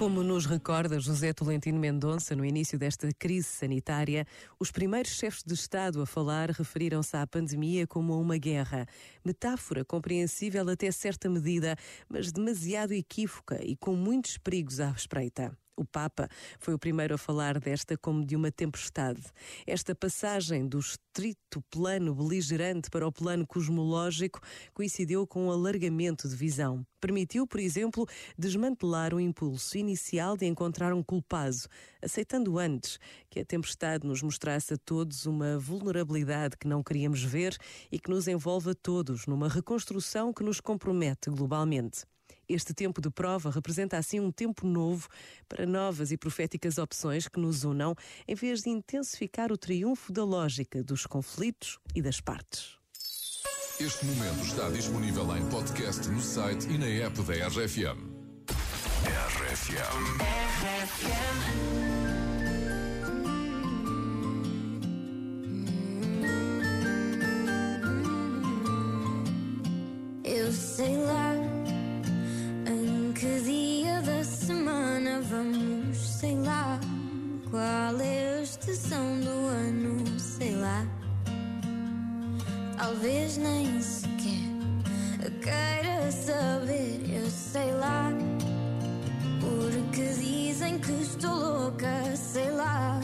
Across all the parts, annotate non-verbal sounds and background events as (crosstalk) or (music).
Como nos recorda José Tolentino Mendonça no início desta crise sanitária, os primeiros chefes de Estado a falar referiram-se à pandemia como a uma guerra. Metáfora compreensível até certa medida, mas demasiado equívoca e com muitos perigos à espreita. O Papa foi o primeiro a falar desta como de uma tempestade. Esta passagem do estrito plano beligerante para o plano cosmológico coincidiu com um alargamento de visão. Permitiu, por exemplo, desmantelar o impulso inicial de encontrar um culpado, aceitando antes que a tempestade nos mostrasse a todos uma vulnerabilidade que não queríamos ver e que nos envolve a todos numa reconstrução que nos compromete globalmente. Este tempo de prova representa assim um tempo novo para novas e proféticas opções que nos unam, em vez de intensificar o triunfo da lógica dos conflitos e das partes. Este momento está disponível em podcast no site e na app da RFM. RFM. Eu sei lá Talvez nem sequer queira saber, eu sei lá. Porque dizem que estou louca, sei lá.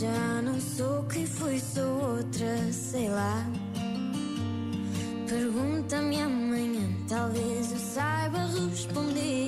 Já não sou quem fui, sou outra, sei lá. Pergunta-me amanhã, talvez eu saiba responder.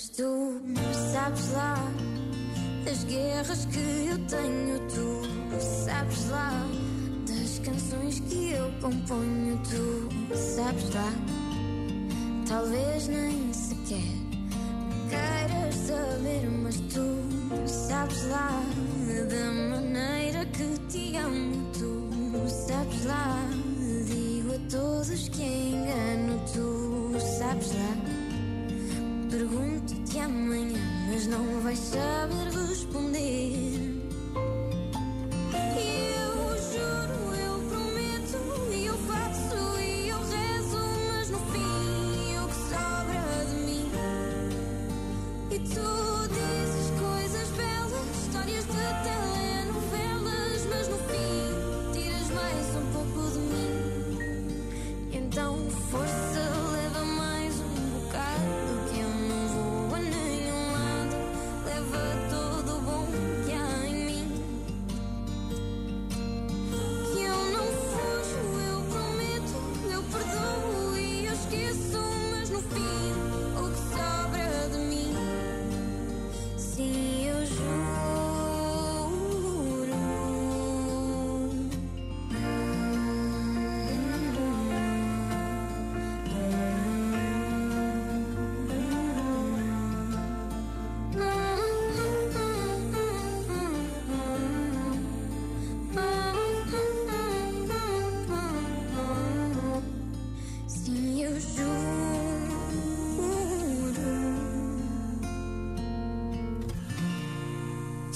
Mas tu sabes lá das guerras que eu tenho, tu sabes lá das canções que eu componho, tu sabes lá. Talvez nem sequer queiras saber, mas tu sabes lá da maneira que te amo, tu sabes lá. Digo a todos que engano, tu sabes lá. Pergunto-te amanhã, mas não vais saber responder. E eu juro, eu prometo, e eu faço, e eu rezo, mas no fim o que sobra de mim. E tu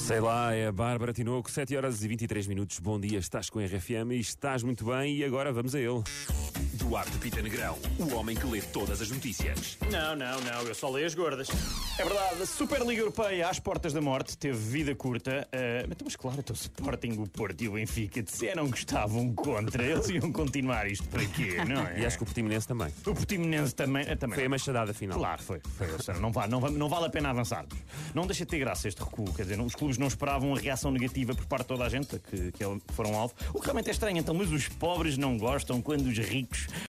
Sei lá, é a Bárbara Tinoco, 7 horas e 23 minutos. Bom dia, estás com a RFM e estás muito bem. E agora vamos a ele. Duarte Pita Negrão, o homem que lê todas as notícias. Não, não, não, eu só leio as gordas. É verdade, a Superliga Europeia às portas da morte teve vida curta. eh, mas, mas claro, então o Sporting, o Porto e o Benfica disseram que estavam contra. Eles iam continuar isto para quê, (laughs) não é? E acho que o Portimonense também. O Portimonense também. eh, também Foi a machadada final. Claro, foi. foi ou seja, não, vale, não, vale, não vale a pena avançarmos. Não deixa de ter graça este recuo. Quer dizer, os clubes não esperavam a reação negativa por parte de toda a gente que, que foram alvo. O que realmente é estranho, então, mas os pobres não gostam quando os ricos